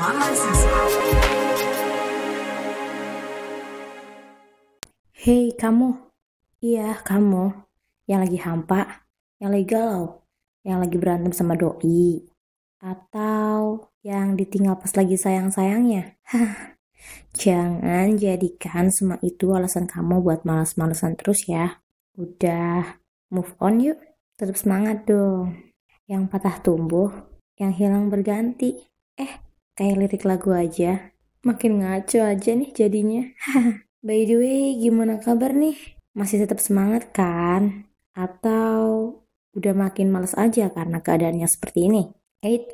Mahasiswa. Hei kamu, iya kamu yang lagi hampa, yang lagi galau, yang lagi berantem sama doi, atau yang ditinggal pas lagi sayang-sayangnya. Jangan jadikan semua itu alasan kamu buat malas-malesan terus ya. Udah, move on yuk. Tetap semangat dong. Yang patah tumbuh, yang hilang berganti. Eh, kayak lirik lagu aja. Makin ngaco aja nih jadinya. By the way, gimana kabar nih? Masih tetap semangat kan? Atau udah makin males aja karena keadaannya seperti ini? Eh,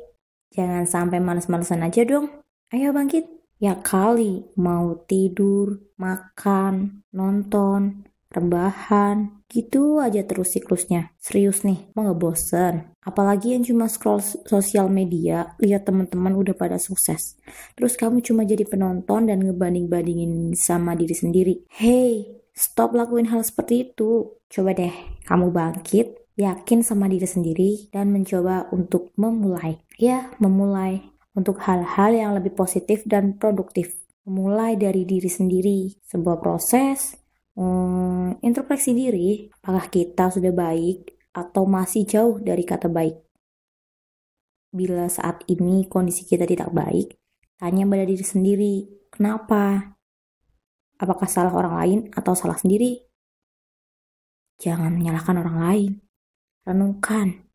jangan sampai males-malesan aja dong. Ayo bangkit. Ya kali, mau tidur, makan, nonton, rebahan, gitu aja terus siklusnya. Serius nih, mau gak bosen? Apalagi yang cuma scroll sosial media, lihat teman-teman udah pada sukses. Terus kamu cuma jadi penonton dan ngebanding-bandingin sama diri sendiri. Hey, stop lakuin hal seperti itu. Coba deh, kamu bangkit, yakin sama diri sendiri, dan mencoba untuk memulai. Ya, memulai untuk hal-hal yang lebih positif dan produktif. Memulai dari diri sendiri, sebuah proses hmm, introspeksi diri, apakah kita sudah baik atau masih jauh dari kata baik. Bila saat ini kondisi kita tidak baik, tanya pada diri sendiri, kenapa? Apakah salah orang lain atau salah sendiri? Jangan menyalahkan orang lain. Renungkan.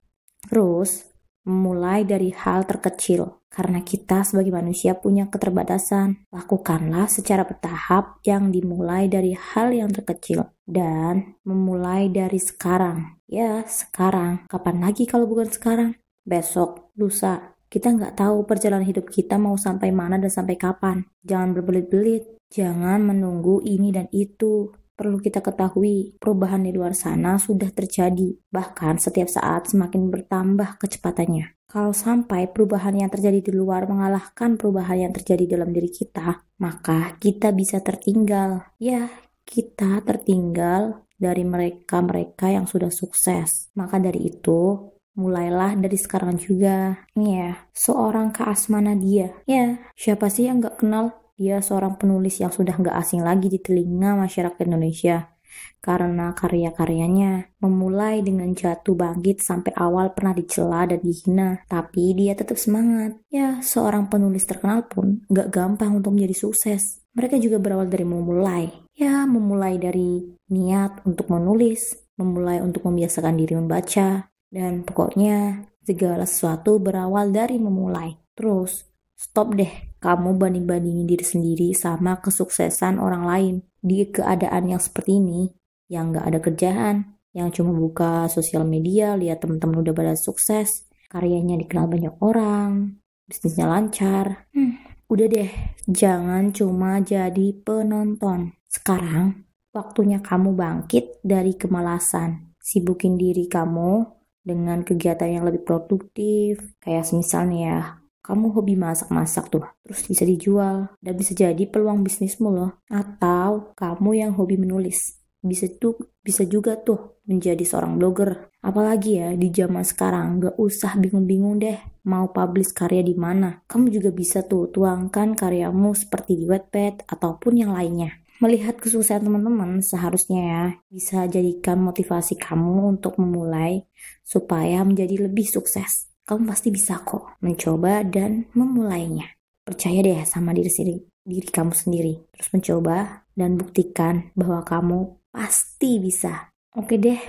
Terus, memulai dari hal terkecil. Karena kita sebagai manusia punya keterbatasan, lakukanlah secara bertahap yang dimulai dari hal yang terkecil dan memulai dari sekarang. Ya, sekarang. Kapan lagi kalau bukan sekarang? Besok, lusa. Kita nggak tahu perjalanan hidup kita mau sampai mana dan sampai kapan. Jangan berbelit-belit. Jangan menunggu ini dan itu. Perlu kita ketahui, perubahan di luar sana sudah terjadi, bahkan setiap saat semakin bertambah kecepatannya. Kalau sampai perubahan yang terjadi di luar mengalahkan perubahan yang terjadi dalam diri kita, maka kita bisa tertinggal. Ya, kita tertinggal dari mereka-mereka yang sudah sukses. Maka dari itu, mulailah dari sekarang juga. Ya, seorang Kak Asmana dia. Ya, siapa sih yang gak kenal dia seorang penulis yang sudah nggak asing lagi di telinga masyarakat Indonesia karena karya-karyanya memulai dengan jatuh bangkit sampai awal pernah dicela dan dihina, tapi dia tetap semangat. Ya, seorang penulis terkenal pun nggak gampang untuk menjadi sukses. Mereka juga berawal dari memulai. Ya, memulai dari niat untuk menulis, memulai untuk membiasakan diri membaca, dan pokoknya segala sesuatu berawal dari memulai. Terus, Stop deh kamu banding-bandingin diri sendiri sama kesuksesan orang lain. Di keadaan yang seperti ini, yang gak ada kerjaan, yang cuma buka sosial media, lihat teman-teman udah pada sukses, karyanya dikenal banyak orang, bisnisnya lancar. Hmm, udah deh, jangan cuma jadi penonton. Sekarang, waktunya kamu bangkit dari kemalasan. Sibukin diri kamu dengan kegiatan yang lebih produktif, kayak misalnya ya, kamu hobi masak-masak tuh, terus bisa dijual, dan bisa jadi peluang bisnismu loh. Atau kamu yang hobi menulis, bisa tuh bisa juga tuh menjadi seorang blogger. Apalagi ya di zaman sekarang, gak usah bingung-bingung deh mau publish karya di mana. Kamu juga bisa tuh tuangkan karyamu seperti di Wattpad ataupun yang lainnya. Melihat kesuksesan teman-teman seharusnya ya bisa jadikan motivasi kamu untuk memulai supaya menjadi lebih sukses kamu pasti bisa kok mencoba dan memulainya. Percaya deh sama diri sendiri, diri kamu sendiri. Terus mencoba dan buktikan bahwa kamu pasti bisa. Oke deh,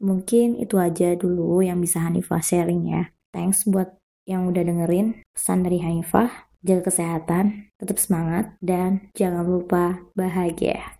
mungkin itu aja dulu yang bisa Hanifah sharing ya. Thanks buat yang udah dengerin pesan dari Hanifah. Jaga kesehatan, tetap semangat, dan jangan lupa bahagia.